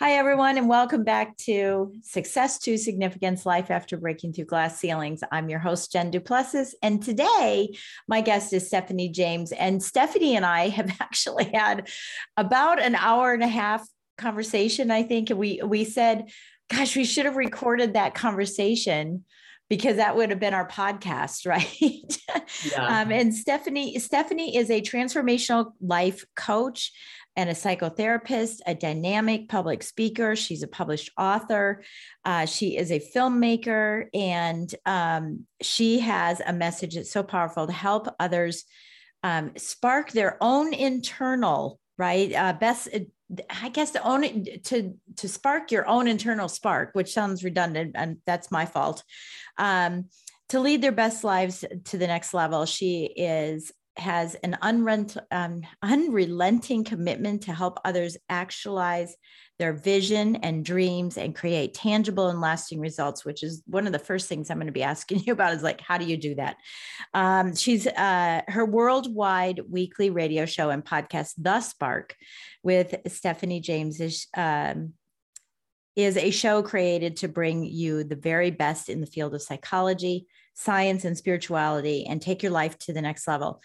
Hi, everyone, and welcome back to Success to Significance Life After Breaking Through Glass Ceilings. I'm your host, Jen Duplessis, and today my guest is Stephanie James. And Stephanie and I have actually had about an hour and a half conversation, I think. We, we said, gosh, we should have recorded that conversation because that would have been our podcast right yeah. um, and stephanie stephanie is a transformational life coach and a psychotherapist, a dynamic public speaker. She's a published author. Uh, she is a filmmaker, and um, she has a message that's so powerful to help others um, spark their own internal right uh, best. I guess to own it, to to spark your own internal spark, which sounds redundant, and that's my fault. Um, to lead their best lives to the next level. She is has an unrent, um, unrelenting commitment to help others actualize their vision and dreams and create tangible and lasting results which is one of the first things i'm going to be asking you about is like how do you do that? Um, she's uh, her worldwide weekly radio show and podcast the spark with stephanie james is um, is a show created to bring you the very best in the field of psychology science and spirituality and take your life to the next level.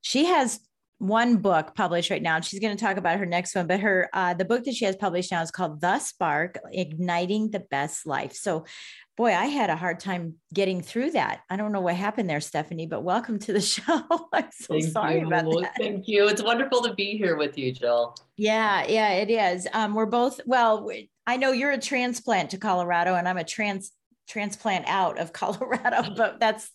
She has one book published right now and she's going to talk about her next one but her uh, the book that she has published now is called the spark igniting the best life. So boy i had a hard time getting through that. I don't know what happened there stephanie but welcome to the show. I'm so thank sorry you. about that. thank you. It's wonderful to be here with you jill. Yeah yeah it is. Um, we're both well i know you're a transplant to colorado and i'm a trans transplant out of Colorado, but that's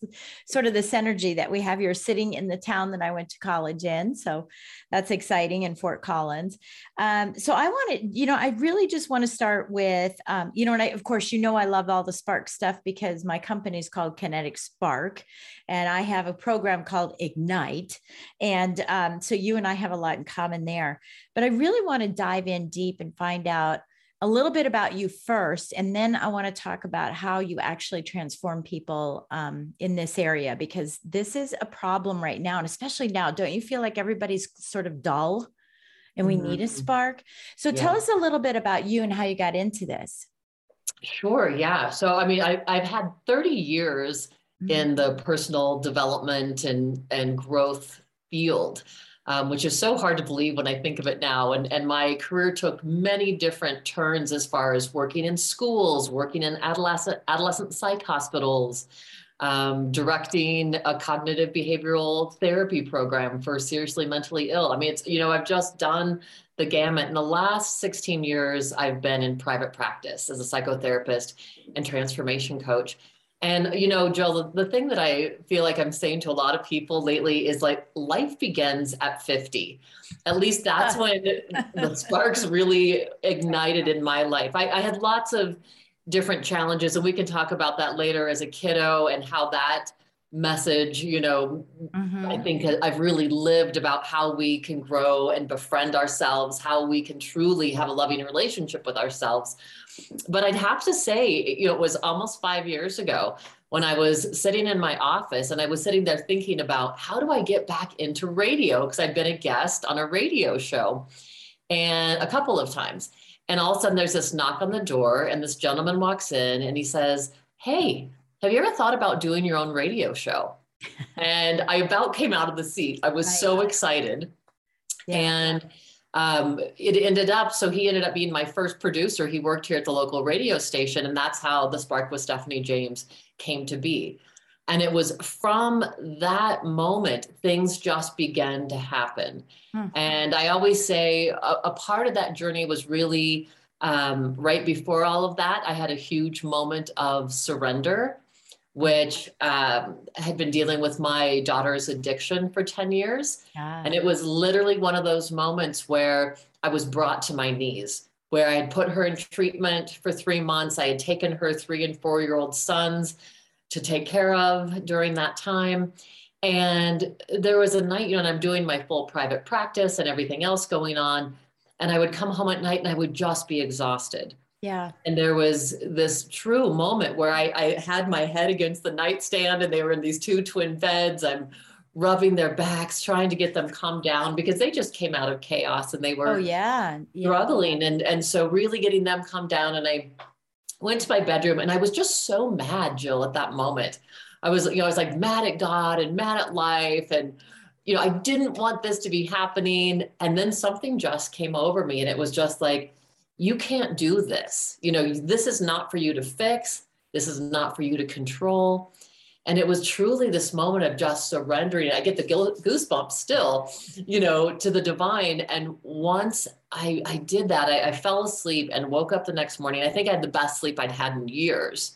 sort of the synergy that we have here sitting in the town that I went to college in. So that's exciting in Fort Collins. Um, so I wanted, you know, I really just want to start with, um, you know, and I, of course, you know, I love all the Spark stuff because my company is called Kinetic Spark and I have a program called Ignite. And um, so you and I have a lot in common there. But I really want to dive in deep and find out a little bit about you first, and then I want to talk about how you actually transform people um, in this area because this is a problem right now. And especially now, don't you feel like everybody's sort of dull and we mm-hmm. need a mm-hmm. spark? So yeah. tell us a little bit about you and how you got into this. Sure. Yeah. So, I mean, I, I've had 30 years mm-hmm. in the personal development and, and growth field um, which is so hard to believe when I think of it now. And, and my career took many different turns as far as working in schools, working in adolescent, adolescent psych hospitals, um, directing a cognitive behavioral therapy program for seriously mentally ill. I mean, it's, you know, I've just done the gamut. In the last 16 years, I've been in private practice as a psychotherapist and transformation coach. And, you know, Jill, the, the thing that I feel like I'm saying to a lot of people lately is like life begins at 50. At least that's when the sparks really ignited in my life. I, I had lots of different challenges, and we can talk about that later as a kiddo and how that message you know mm-hmm. i think i've really lived about how we can grow and befriend ourselves how we can truly have a loving relationship with ourselves. But i'd have to say you know it was almost five years ago when i was sitting in my office and i was sitting there thinking about how do i get back into radio? Because i'd been a guest on a radio show and a couple of times. And all of a sudden there's this knock on the door and this gentleman walks in and he says hey have you ever thought about doing your own radio show? and I about came out of the seat. I was so excited. Yeah. And um, it ended up, so he ended up being my first producer. He worked here at the local radio station, and that's how The Spark with Stephanie James came to be. And it was from that moment, things just began to happen. Hmm. And I always say a, a, part of that journey was really um, right before all of that. I had a huge moment of surrender which um, had been dealing with my daughter's addiction for 10 years. And it was literally one of those moments where I was brought to my knees where I had put her in treatment for three months. I had taken her three and four year old sons to take care of during that time. And there was a night, you know, and I'm doing my full private practice and everything else going on. And I would come home at night and I would just be exhausted. Yeah. And there was this true moment where I, I had my head against the nightstand and they were in these two twin beds. I'm rubbing their backs, trying to get them calm down because they just came out of chaos and they were oh, yeah. yeah. struggling. And, and so really getting them calm down. And I went to my bedroom and I was just so mad, Jill, at that moment. I was, you know, I was like mad at God and mad at life. And, you know, I didn't want this to be happening. And then something just came over me and it was just like, you can't do this. You know, this is not for you to fix. This is not for you to control. And it was truly this moment of just surrendering. I get the goosebumps still, you know, to the divine. And once I, I did that, I, I fell asleep and woke up the next morning. I think I had the best sleep I'd had in years.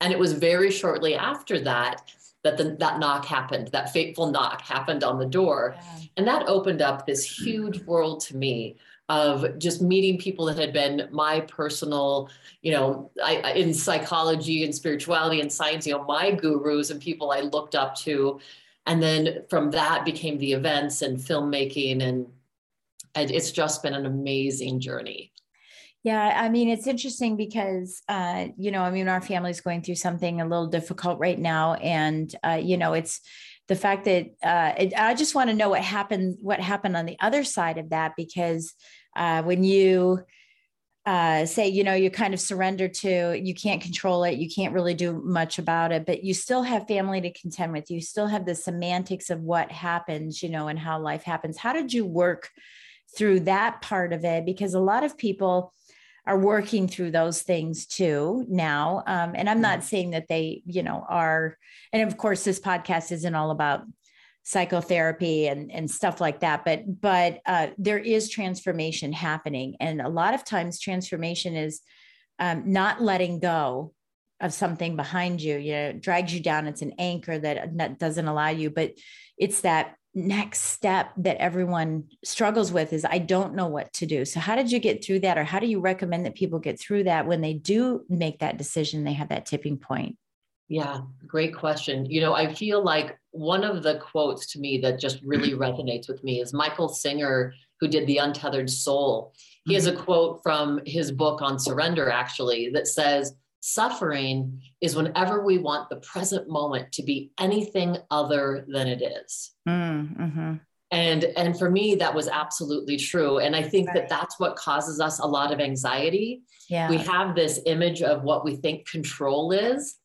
And it was very shortly after that that the, that knock happened, that fateful knock happened on the door. Yeah. And that opened up this huge world to me of just meeting people that had been my personal, you know, I, in psychology and spirituality and science, you know, my gurus and people I looked up to. And then from that became the events and filmmaking. And, and it's just been an amazing journey. Yeah, I mean, it's interesting because, uh, you know, I mean, our family's going through something a little difficult right now. And, uh, you know, it's, the fact that uh, it, I just want to know what happened, what happened on the other side of that, because uh, when you uh, say, you know, you kind of surrender to, you can't control it, you can't really do much about it, but you still have family to contend with. You still have the semantics of what happens, you know, and how life happens. How did you work through that part of it? Because a lot of people, are working through those things too now. Um, and I'm not mm-hmm. saying that they, you know, are, and of course, this podcast isn't all about psychotherapy and, and stuff like that, but, but uh, there is transformation happening. And a lot of times transformation is um, not letting go of something behind you, you know, drags you down. It's an anchor that, that doesn't allow you, but it's that next step that everyone struggles with is I don't know what to do. So, how did you get through that? Or how do you recommend that people get through that when they do make that decision? They have that tipping point. Yeah, great question. You know, I feel like one of the quotes to me that just really resonates with me is Michael Singer, who did The Untethered Soul. He has a mm-hmm. quote from his book on surrender, actually, that says, Suffering is whenever we want the present moment to be anything other than it is. Mm, mm-hmm. And, and for me, that was absolutely true. And I think right. that that's what causes us a lot of anxiety. Yeah. We have this image of what we think control is.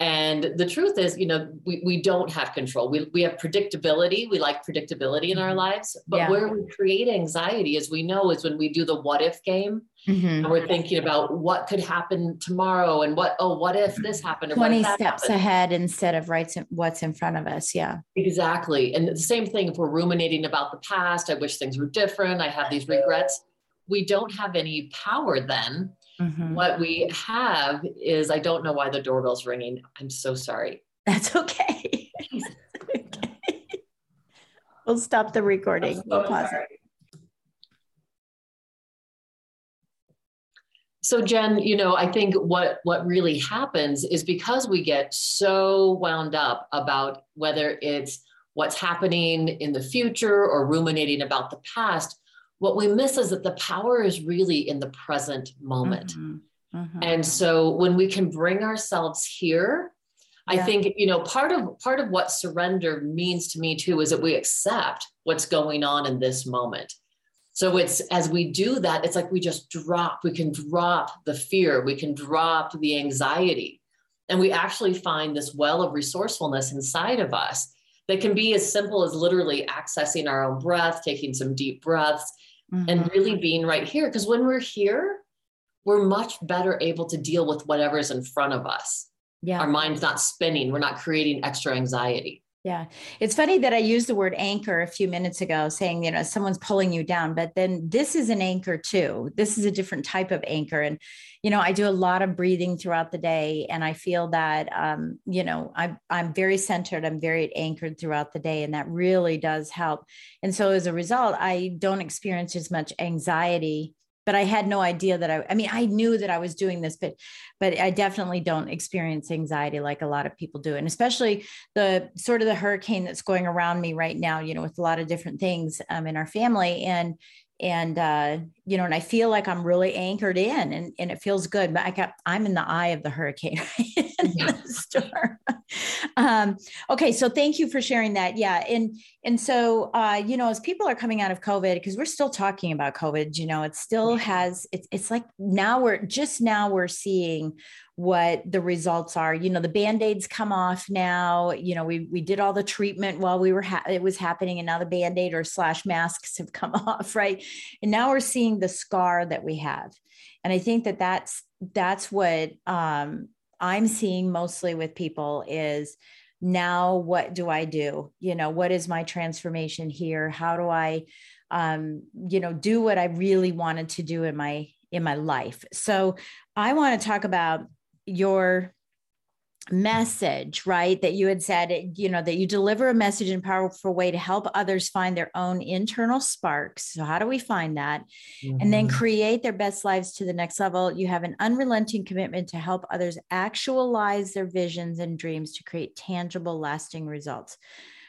And the truth is, you know, we, we don't have control. We, we have predictability. We like predictability in our mm-hmm. lives. But yeah. where we create anxiety, as we know, is when we do the what if game. Mm-hmm. And we're thinking about what could happen tomorrow and what, oh, what if this happened? 20 steps happened? ahead instead of right what's in front of us. Yeah. Exactly. And the same thing if we're ruminating about the past, I wish things were different. I have these regrets. We don't have any power then Mm-hmm. What we have is I don't know why the doorbell's ringing. I'm so sorry. That's okay. okay. We'll stop the recording. So we'll pause sorry. it. So Jen, you know, I think what what really happens is because we get so wound up about whether it's what's happening in the future or ruminating about the past, what we miss is that the power is really in the present moment. Mm-hmm. Mm-hmm. And so when we can bring ourselves here, yeah. I think you know part of part of what surrender means to me too is that we accept what's going on in this moment. So it's as we do that, it's like we just drop, we can drop the fear, we can drop the anxiety. And we actually find this well of resourcefulness inside of us that can be as simple as literally accessing our own breath, taking some deep breaths, mm-hmm. and really being right here. Because when we're here, we're much better able to deal with whatever's in front of us. Yeah. Our mind's not spinning, we're not creating extra anxiety. Yeah. It's funny that I used the word anchor a few minutes ago, saying, you know, someone's pulling you down, but then this is an anchor too. This is a different type of anchor. And, you know, I do a lot of breathing throughout the day. And I feel that, um, you know, I'm, I'm very centered, I'm very anchored throughout the day. And that really does help. And so as a result, I don't experience as much anxiety but I had no idea that I, I mean, I knew that I was doing this, but, but I definitely don't experience anxiety like a lot of people do. And especially the sort of the hurricane that's going around me right now, you know, with a lot of different things um, in our family. And and uh, you know, and I feel like I'm really anchored in, and and it feels good. But I got I'm in the eye of the hurricane, the storm. um, okay, so thank you for sharing that. Yeah, and and so uh, you know, as people are coming out of COVID, because we're still talking about COVID, you know, it still has it's it's like now we're just now we're seeing what the results are. You know, the band-aids come off now. You know, we we did all the treatment while we were ha- it was happening, and now the band-aid or slash masks have come off, right? And now we're seeing the scar that we have. And I think that that's that's what um, I'm seeing mostly with people is now what do I do? You know, what is my transformation here? How do I um, you know, do what I really wanted to do in my in my life. So I want to talk about your message, right? That you had said, you know, that you deliver a message in a powerful way to help others find their own internal sparks. So, how do we find that? Mm-hmm. And then mm-hmm. create their best lives to the next level. You have an unrelenting commitment to help others actualize their visions and dreams to create tangible, lasting results.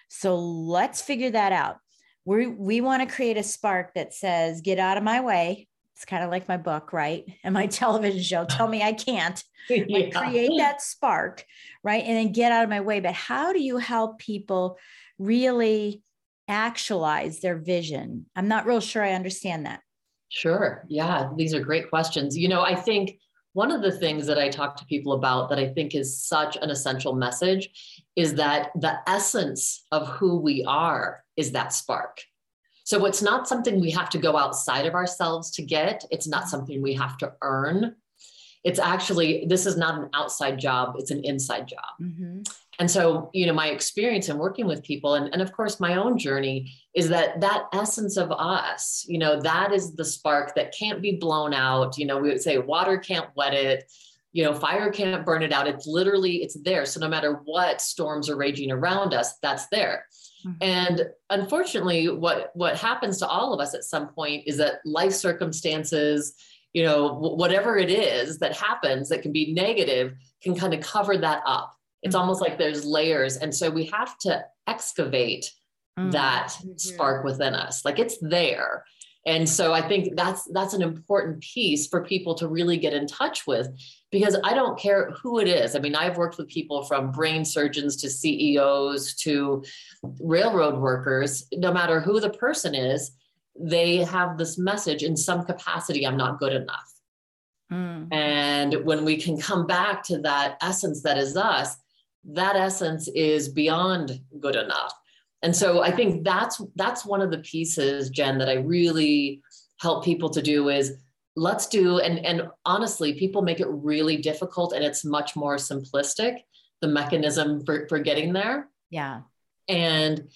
So, let's figure that out. We, we want to create a spark that says, get out of my way. It's kind of like my book, right? And my television show. Tell me I can't yeah. create that spark, right? And then get out of my way. But how do you help people really actualize their vision? I'm not real sure I understand that. Sure. Yeah, these are great questions. You know, I think one of the things that I talk to people about that I think is such an essential message is that the essence of who we are is that spark. So it's not something we have to go outside of ourselves to get. It's not something we have to earn it's actually this is not an outside job it's an inside job mm-hmm. and so you know my experience in working with people and, and of course my own journey is that that essence of us you know that is the spark that can't be blown out you know we would say water can't wet it you know fire can't burn it out it's literally it's there so no matter what storms are raging around us that's there mm-hmm. and unfortunately what what happens to all of us at some point is that life circumstances you know, whatever it is that happens that can be negative can kind of cover that up. It's mm-hmm. almost like there's layers. And so we have to excavate mm-hmm. that spark within us. Like it's there. And so I think that's that's an important piece for people to really get in touch with because I don't care who it is. I mean, I've worked with people from brain surgeons to CEOs to railroad workers, no matter who the person is, they have this message in some capacity I'm not good enough. Mm. And when we can come back to that essence that is us, that essence is beyond good enough. And so I think that's that's one of the pieces, Jen, that I really help people to do is let's do and and honestly, people make it really difficult and it's much more simplistic, the mechanism for, for getting there. Yeah. And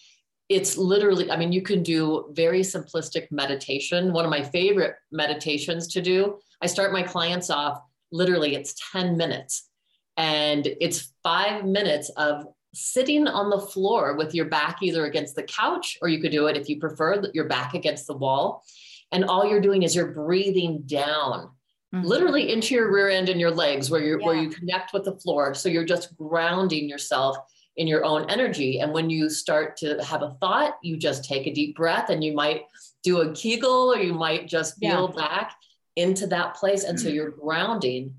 it's literally, I mean, you can do very simplistic meditation. One of my favorite meditations to do, I start my clients off literally, it's 10 minutes. And it's five minutes of sitting on the floor with your back either against the couch, or you could do it if you prefer, your back against the wall. And all you're doing is you're breathing down. Mm-hmm. literally into your rear end and your legs where you yeah. where you connect with the floor so you're just grounding yourself in your own energy. And when you start to have a thought, you just take a deep breath and you might do a Kegel or you might just feel yeah. back into that place. And so mm-hmm. you're grounding.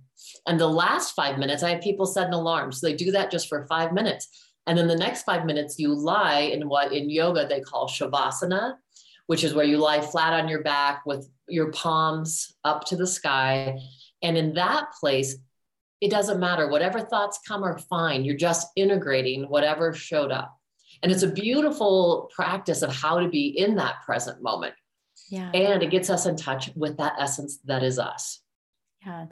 And the last five minutes, I have people set an alarm. So they do that just for five minutes. And then the next five minutes, you lie in what in yoga they call shavasana, which is where you lie flat on your back with your palms up to the sky. And in that place, it doesn't matter. Whatever thoughts come are fine. You're just integrating whatever showed up. And it's a beautiful practice of how to be in that present moment. Yeah. And it gets us in touch with that essence that is us. Yeah.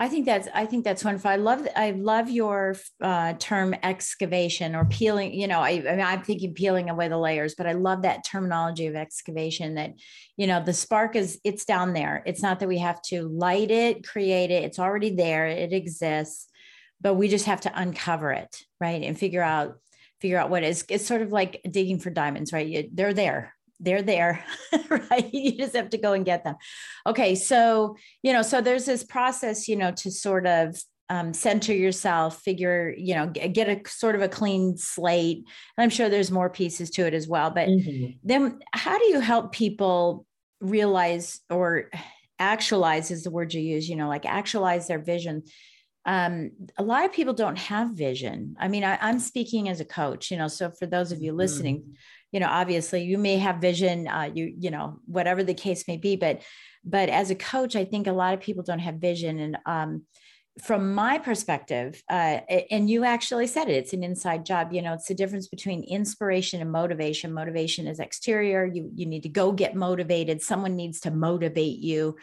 I think that's I think that's wonderful. I love I love your uh, term excavation or peeling. You know, I, I mean, I'm thinking peeling away the layers, but I love that terminology of excavation. That you know, the spark is it's down there. It's not that we have to light it, create it. It's already there. It exists, but we just have to uncover it, right, and figure out figure out what is. It's sort of like digging for diamonds, right? You, they're there they're there, right? You just have to go and get them. Okay. So, you know, so there's this process, you know, to sort of um, center yourself, figure, you know, get a sort of a clean slate. And I'm sure there's more pieces to it as well. But mm-hmm. then how do you help people realize or actualize is the word you use, you know, like actualize their vision? um, a lot of people don't have vision. I mean, I, am speaking as a coach, you know. So for those of you listening, mm-hmm. You know, obviously you may have vision, uh, you you know, whatever the case may be, but but as a coach, I think a lot of people don't have vision. And um, from my perspective, uh, and you actually said it, it's an inside job. You know, it's the difference between inspiration and motivation. Motivation is exterior. You you need to go get motivated. Someone needs to motivate you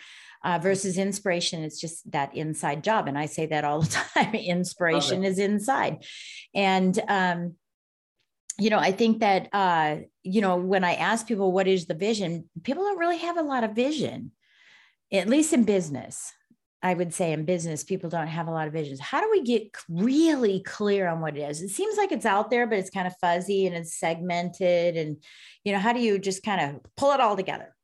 uh, versus inspiration it's just that inside job and i say that all the time inspiration is inside and um, you know i think that uh, you know when i ask people what is the vision people don't really have a lot of vision at least in business I would say in business, people don't have a lot of visions. How do we get really clear on what it is? It seems like it's out there, but it's kind of fuzzy and it's segmented. And, you know, how do you just kind of pull it all together?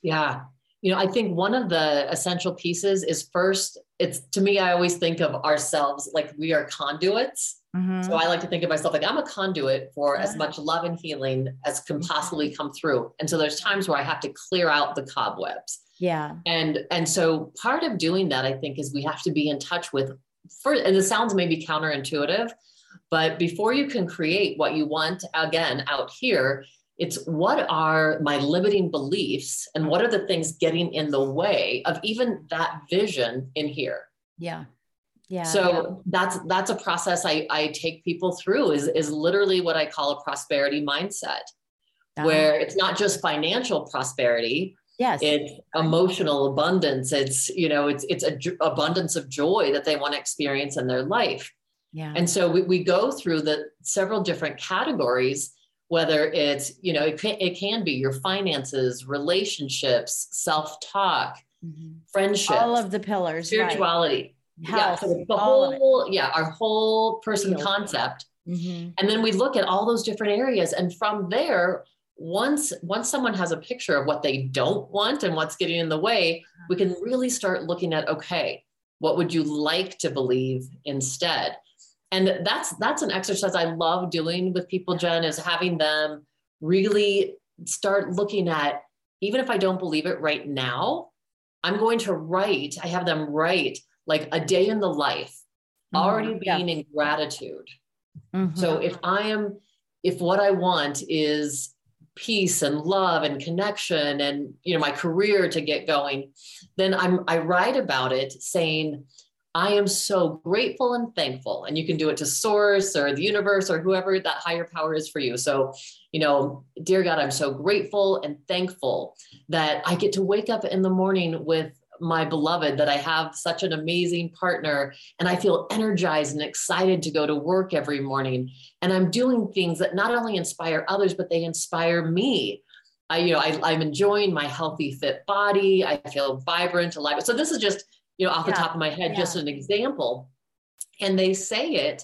Yeah you know i think one of the essential pieces is first it's to me i always think of ourselves like we are conduits mm-hmm. so i like to think of myself like i'm a conduit for yeah. as much love and healing as can mm-hmm. possibly come through and so there's times where i have to clear out the cobwebs yeah and and so part of doing that i think is we have to be in touch with first and it sounds maybe counterintuitive but before you can create what you want again out here it's what are my limiting beliefs and what are the things getting in the way of even that vision in here? Yeah. Yeah. So yeah. that's that's a process I, I take people through is is literally what I call a prosperity mindset, uh-huh. where it's not just financial prosperity. Yes. It's emotional abundance. It's, you know, it's it's a abundance of joy that they want to experience in their life. Yeah. And so we, we go through the several different categories whether it's you know it can, it can be your finances relationships self-talk mm-hmm. friendship all of the pillars spirituality right. Health, yeah so the whole yeah our whole person concept. Mm-hmm. and then we look at all those different areas and from there once once someone has a picture of what they don't want and what's getting in the way we can really start looking at okay what would you like to believe instead? And that's that's an exercise i love doing with people jen is having them really start looking at even if i don't believe it right now i'm going to write i have them write like a day in the life mm-hmm. already being yeah. in gratitude mm-hmm. so if i am if what i want is peace and love and connection and you know my career to get going then i'm i write about it saying I am so grateful and thankful. And you can do it to source or the universe or whoever that higher power is for you. So, you know, dear God, I'm so grateful and thankful that I get to wake up in the morning with my beloved, that I have such an amazing partner, and I feel energized and excited to go to work every morning. And I'm doing things that not only inspire others, but they inspire me. I, you know, I, I'm enjoying my healthy, fit body. I feel vibrant, alive. So this is just you know, off yeah. the top of my head, yeah. just an example. And they say it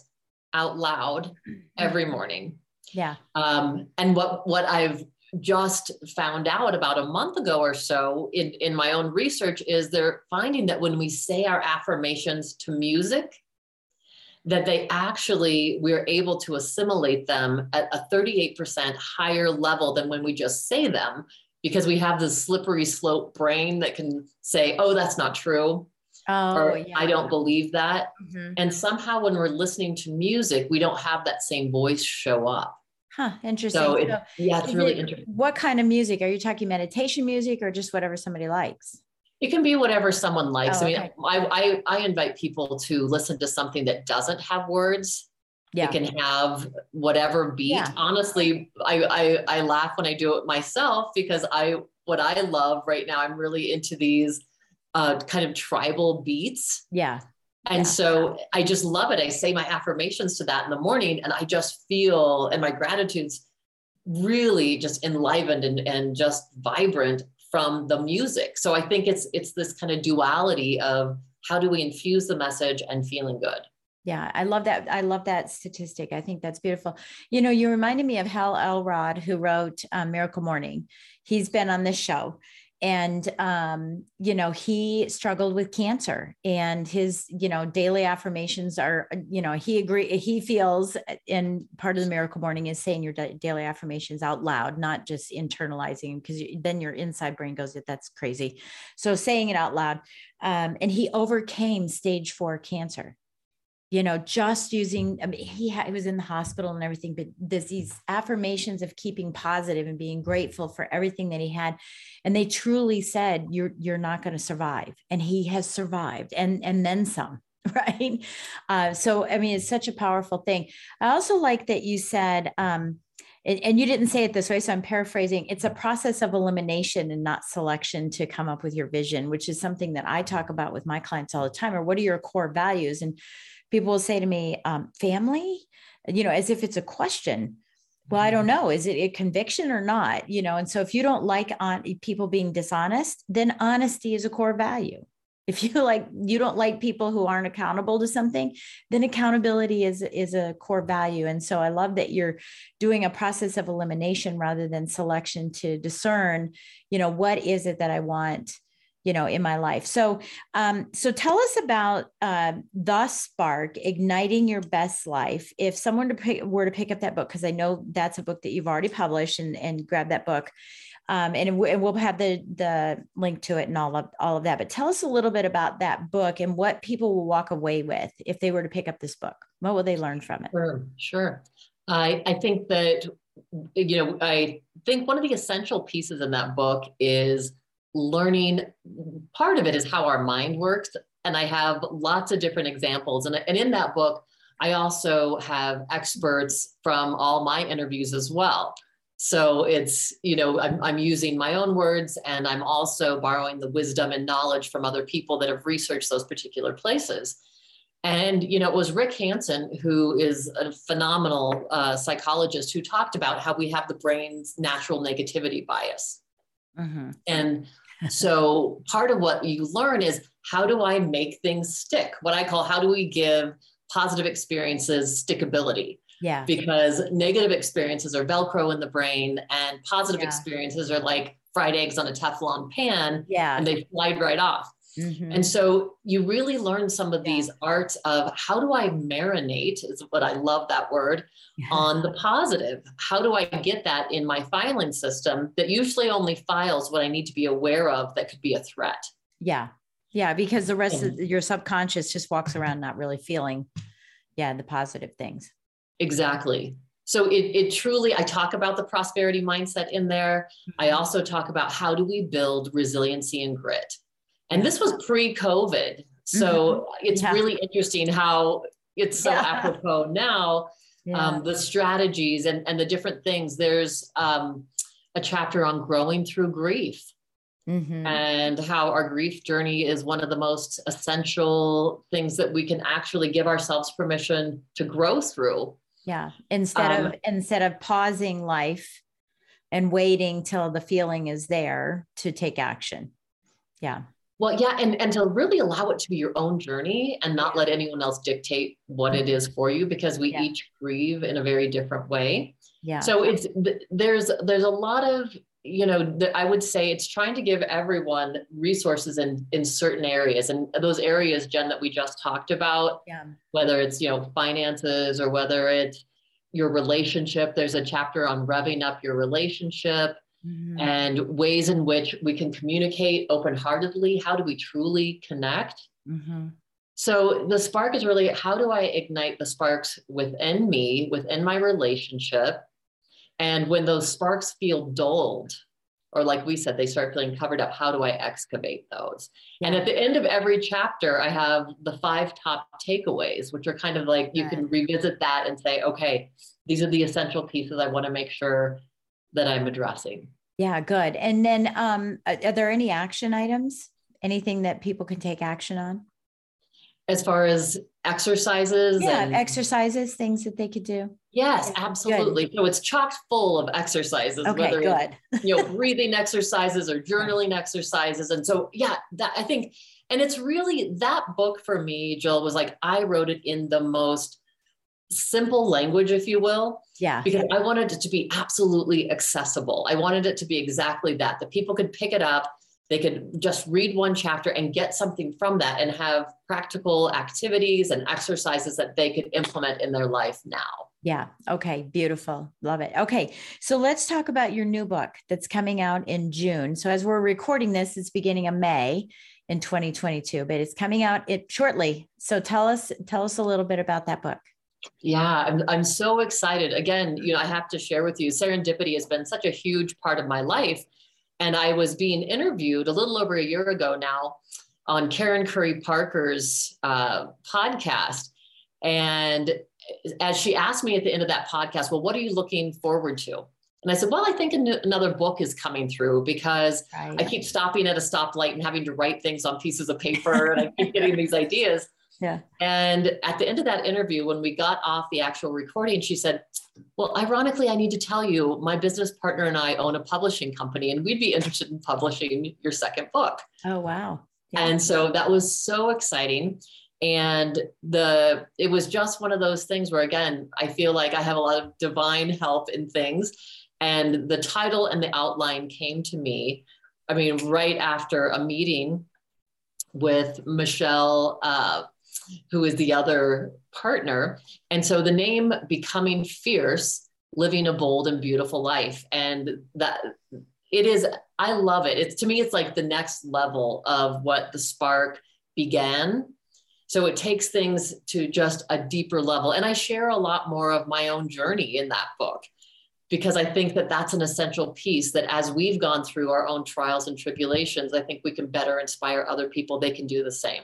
out loud every morning. Yeah. Um, and what what I've just found out about a month ago or so in, in my own research is they're finding that when we say our affirmations to music, that they actually we're able to assimilate them at a 38% higher level than when we just say them because we have this slippery slope brain that can say oh that's not true Oh, or yeah. I don't believe that. Mm-hmm. And somehow when we're listening to music, we don't have that same voice show up. Huh, interesting. So, it, so yeah, it's really it, interesting. What kind of music? Are you talking meditation music or just whatever somebody likes? It can be whatever someone likes. Oh, I mean. I, I, I invite people to listen to something that doesn't have words. Yeah. It can have whatever beat. Yeah. Honestly, I, I I laugh when I do it myself because I what I love right now, I'm really into these uh, kind of tribal beats. Yeah. And yeah. so I just love it. I say my affirmations to that in the morning and I just feel, and my gratitude's really just enlivened and, and just vibrant from the music. So I think it's it's this kind of duality of how do we infuse the message and feeling good. Yeah, I love that. I love that statistic. I think that's beautiful. You know, you reminded me of Hal Elrod, who wrote um, Miracle Morning. He's been on this show, and um, you know he struggled with cancer and his you know daily affirmations are you know he agree he feels and part of the miracle morning is saying your daily affirmations out loud not just internalizing because then your inside brain goes that's crazy. So saying it out loud um, and he overcame stage four cancer you know, just using, I mean, he, had, he was in the hospital and everything, but this, these affirmations of keeping positive and being grateful for everything that he had. And they truly said, you're, you're not going to survive. And he has survived and, and then some. Right. Uh, so, I mean, it's such a powerful thing. I also like that you said, um, and you didn't say it this way, so I'm paraphrasing. It's a process of elimination and not selection to come up with your vision, which is something that I talk about with my clients all the time. Or what are your core values? And people will say to me, um, family, you know, as if it's a question. Well, I don't mm-hmm. know. Is it a conviction or not? You know, and so if you don't like on people being dishonest, then honesty is a core value. If you like, you don't like people who aren't accountable to something, then accountability is is a core value. And so I love that you're doing a process of elimination rather than selection to discern, you know, what is it that I want you know in my life. So um so tell us about uh, the spark igniting your best life. If someone to pick, were to pick up that book because i know that's a book that you've already published and and grab that book um, and, and we'll have the the link to it and all of all of that but tell us a little bit about that book and what people will walk away with if they were to pick up this book. What will they learn from it? Sure sure. I i think that you know i think one of the essential pieces in that book is learning part of it is how our mind works. And i have lots of different examples. And, and in that book i also have experts from all my interviews as well. So it's you know I'm, I'm using my own words and i'm also borrowing the wisdom and knowledge from other people that have researched those particular places. And you know it was rick hanson who is a phenomenal uh, psychologist who talked about how we have the brain's natural negativity bias. Mm-hmm. and so part of what you learn is how do I make things stick? What I call how do we give positive experiences stickability? Yeah. Because negative experiences are Velcro in the brain and positive yeah. experiences are like fried eggs on a Teflon pan. Yeah. And they slide right off. Mm-hmm. And so you really learn some of these arts of how do I marinate, is what I love that word, yeah. on the positive. How do I get that in my filing system that usually only files what I need to be aware of that could be a threat? Yeah. Yeah. Because the rest of your subconscious just walks around not really feeling, yeah, the positive things. Exactly. So it, it truly, I talk about the prosperity mindset in there. I mm-hmm. also talk about how do we build resiliency and grit and this was pre-COVID. So mm-hmm. it's yeah. really interesting how it's so yeah. apropos now. Yeah. Um, the strategies and, and the different things. There's um, a chapter on growing through grief. Mm-hmm. and how our grief journey is one of the most essential things that we can actually give ourselves permission to grow through. Yeah. Instead um, of instead of pausing life and waiting till the feeling is there to take action. Yeah. Well, yeah, and, and to really allow it to be your own journey and not let anyone else dictate what it is for you because we yeah. each grieve in a very different way. Yeah. So it's there's there's a lot of you know I would say it's trying to give everyone resources in in certain areas and those areas Jen that we just talked about. Yeah. Whether it's you know finances or whether it's your relationship. There's a chapter on revving up your relationship mm-hmm. and ways in which we can communicate open heartedly. How do we truly connect? Mm-hmm. So the spark is really how do I ignite the sparks within me, within my relationship? And when those sparks feel dulled, or like we said, they start feeling covered up, how do I excavate those? Yeah. And at the end of every chapter, I have the five top takeaways, which are kind of like you can revisit that and say, okay, these are the essential pieces I want to make sure that I'm addressing. Yeah, good. And then um, are there any action items? Anything that people can take action on? As far as exercises? Yeah, and, exercises, things that they could do. Yes, absolutely. Good. So it's chock full of exercises, okay, whether good. it's you know breathing exercises or journaling exercises. And so yeah, that I think, and it's really that book for me, Jill, was like I wrote it in the most simple language, if you will. Yeah. Because I wanted it to be absolutely accessible. I wanted it to be exactly that, that people could pick it up they could just read one chapter and get something from that and have practical activities and exercises that they could implement in their life now. Yeah. Okay. Beautiful. Love it. Okay. So let's talk about your new book that's coming out in June. So as we're recording this, it's beginning of May in 2022, but it's coming out it shortly. So tell us, tell us a little bit about that book. Yeah, I'm, I'm so excited. Again, you know, I have to share with you, serendipity has been such a huge part of my life and I was being interviewed a little over a year ago now on Karen Curry Parker's uh, podcast. And as she asked me at the end of that podcast, well, what are you looking forward to? And I said, well, I think another book is coming through because right. I keep stopping at a stoplight and having to write things on pieces of paper and I keep getting these ideas. Yeah. And at the end of that interview, when we got off the actual recording, she said, Well, ironically, I need to tell you, my business partner and I own a publishing company, and we'd be interested in publishing your second book. Oh, wow. Yeah. And so that was so exciting. And the it was just one of those things where again, I feel like I have a lot of divine help in things. And the title and the outline came to me. I mean, right after a meeting with Michelle uh, who is the other partner. And so the name Becoming Fierce, living a bold and beautiful life. And that it is, I love it. It's to me, it's like the next level of what the spark began. So it takes things to just a deeper level. And I share a lot more of my own journey in that book because I think that that's an essential piece that as we've gone through our own trials and tribulations, I think we can better inspire other people. They can do the same.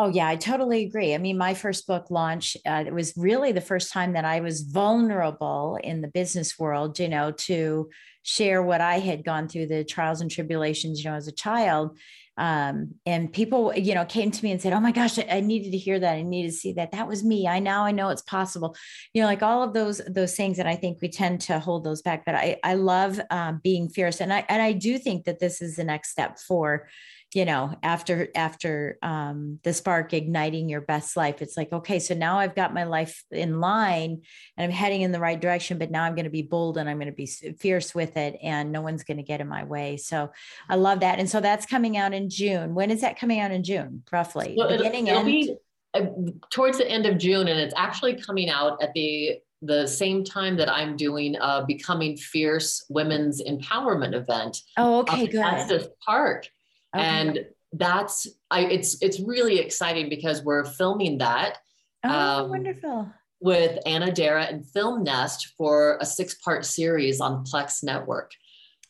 Oh, yeah, I totally agree. I mean, my first book launch, uh, it was really the first time that I was vulnerable in the business world, you know, to share what I had gone through, the trials and tribulations, you know, as a child. Um, and people, you know, came to me and said, "Oh my gosh, I needed to hear that. I needed to see that. That was me. I now I know it's possible." You know, like all of those those things that I think we tend to hold those back. But I I love um, being fierce, and I and I do think that this is the next step for you know after after um, the spark igniting your best life it's like okay so now i've got my life in line and i'm heading in the right direction but now i'm going to be bold and i'm going to be fierce with it and no one's going to get in my way so i love that and so that's coming out in june when is that coming out in june roughly beginning it'll, it'll be uh, towards the end of june and it's actually coming out at the the same time that I'm doing a Becoming Fierce Women's Empowerment event. Oh, okay, good. At this park. Okay. And that's I it's it's really exciting because we're filming that. Oh, um, wonderful. With Anna Dara and Film Nest for a six-part series on Plex Network.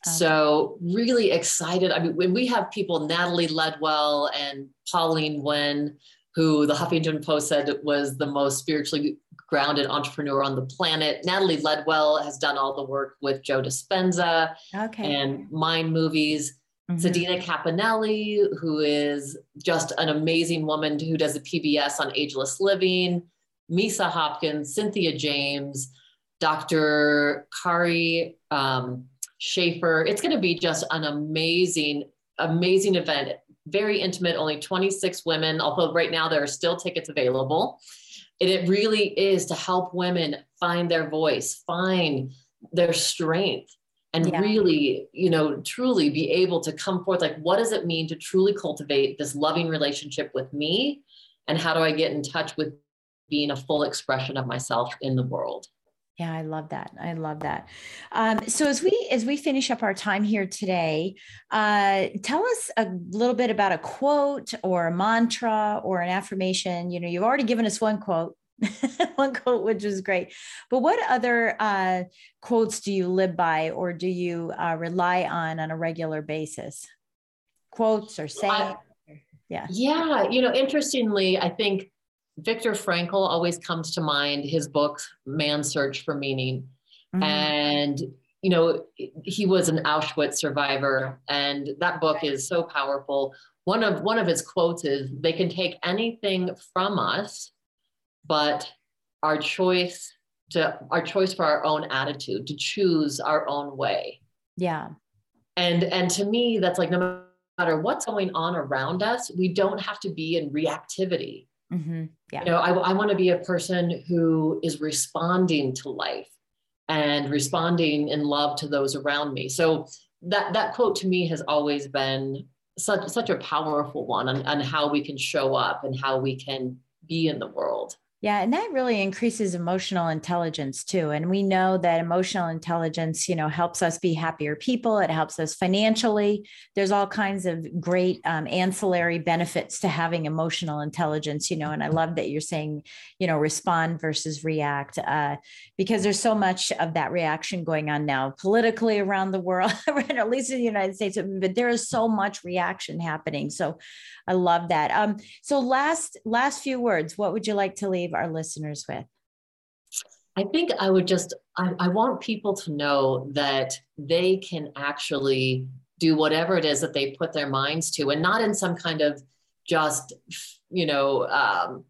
Okay. So really excited. I mean, when we have people, Natalie Ledwell and Pauline Wen, who the Huffington Post said was the most spiritually grounded entrepreneur on the planet. Natalie Ledwell has done all the work with Joe Dispenza okay. and Mind Movies. Mm-hmm. Sadina Caponelli, who is just an amazing woman who does a PBS on ageless living, Misa Hopkins, Cynthia James, Dr. Kari um, Schaefer. It's going to be just an amazing, amazing event. Very intimate, only 26 women, although right now there are still tickets available. And it really is to help women find their voice, find their strength, and yeah. really you know truly be able to come forth like what does it mean to truly cultivate this loving relationship with me? And how do i get in touch with being a full expression of myself in the world? Yeah i love that. I love that. Um, so as we as we finish up our time here today uh, tell us a little bit about a quote or a mantra or an affirmation. You know you've already given us one quote one quote, which is great. But what other uh, quotes do you live by or do you uh, rely on on a regular basis? Quotes or saying? Yeah. Yeah. You know, interestingly, I think Viktor Frankl always comes to mind, his book, Man's Search for Meaning. Mm-hmm. And, you know, he was an Auschwitz survivor, and that book is so powerful. One of one of his quotes is, "They can take anything from us, but our choice to our choice for our own attitude, to choose our own way. Yeah. And and to me, that's like no matter what's going on around us, we don't have to be in reactivity. Mm-hmm. Yeah. You know, I, I want to be a person who is responding to life and responding in love to those around me. So that that quote to me has always been such such a powerful one on, on how we can show up and how we can be in the world. Yeah, and that really increases emotional intelligence too. And we know that emotional intelligence, you know, helps us be happier people. It helps us financially. There's all kinds of great um, ancillary benefits to having emotional intelligence, you know. And I love that you're saying, you know, respond versus react, uh, because there's so much of that reaction going on now politically around the world, at least in the United States. But there is so much reaction happening. So I love that. Um, so last last few words, what would you like to leave our listeners with? I think I would just I, I want people to know that they can actually do whatever it is that they put their minds to, and not in some kind of just you know um,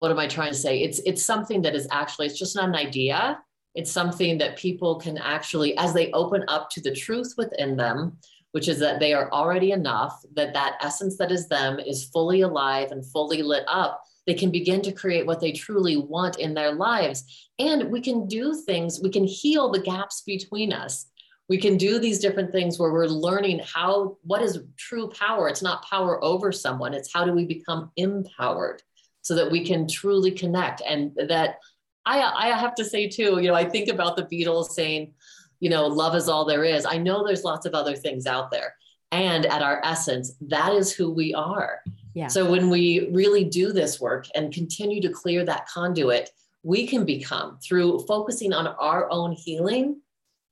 what am I trying to say? It's it's something that is actually it's just not an idea. It's something that people can actually, as they open up to the truth within them, which is that they are already enough, that that essence that is them is fully alive and fully lit up. They can begin to create what they truly want in their lives. And we can do things, we can heal the gaps between us. We can do these different things where we're learning how, what is true power? It's not power over someone, it's how do we become empowered so that we can truly connect. And that I, I have to say too, you know, I think about the Beatles saying, you know, love is all there is. I know there's lots of other things out there. And at our essence, that is who we are. Yeah. So when we really do this work and continue to clear that conduit, we can become through focusing on our own healing.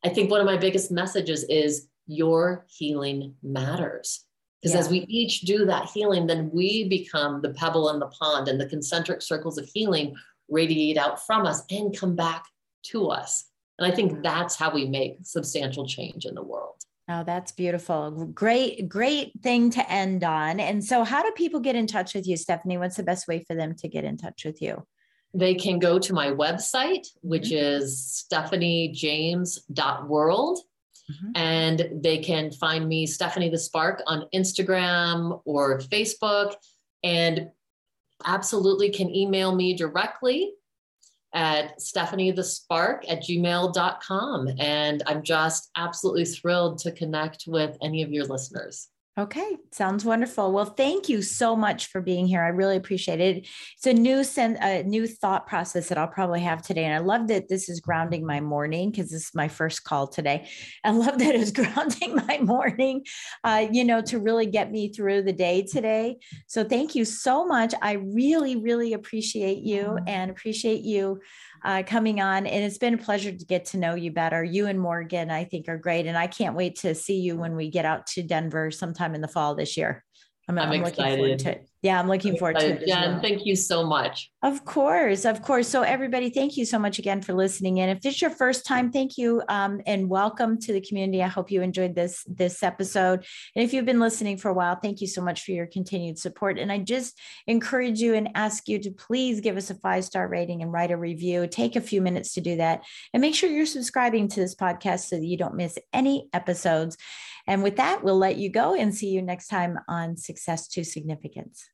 I think one of my biggest messages is your healing matters. Because yeah. as we each do that healing, then we become the pebble in the pond and the concentric circles of healing radiate out from us and come back to us. And I think that's how we make substantial change in the world. Oh, that's beautiful. Great, great thing to end on. And so, how do people get in touch with you, Stephanie? What's the best way for them to get in touch with you? They can go to my website, which mm-hmm. is stephaniejames.world. Mm-hmm. And they can find me, Stephanie the Spark, on Instagram or Facebook. And absolutely can email me directly at Stephanie the Spark at gmail.com. And I'm just absolutely thrilled to connect with any of your listeners. Okay, sounds wonderful. Well, thank you so much for being here. I really appreciate it. It's a new sen- a new thought process that I'll probably have today, and I love that this is grounding my morning because this is my first call today. I love that it's grounding my morning, uh, you know, to really get me through the day today. So thank you so much. I really, really appreciate you and appreciate you uh, coming on. And it's been a pleasure to get to know you better. You and Morgan, I think, are great. And I can't wait to see you when we get out to Denver sometime in the fall this year. I'm, I'm, I'm looking forward to it. Yeah, I'm looking I'm forward excited. to it. Jen, well. thank you so much. Of course, of course. So, everybody, thank you so much again for listening in. If this is your first time, thank you um, and welcome to the community. I hope you enjoyed this this episode. And if you've been listening for a while, thank you so much for your continued support. And I just encourage you and ask you to please give us a five star rating and write a review. Take a few minutes to do that, and make sure you're subscribing to this podcast so that you don't miss any episodes. And with that, we'll let you go and see you next time on Success to Significance.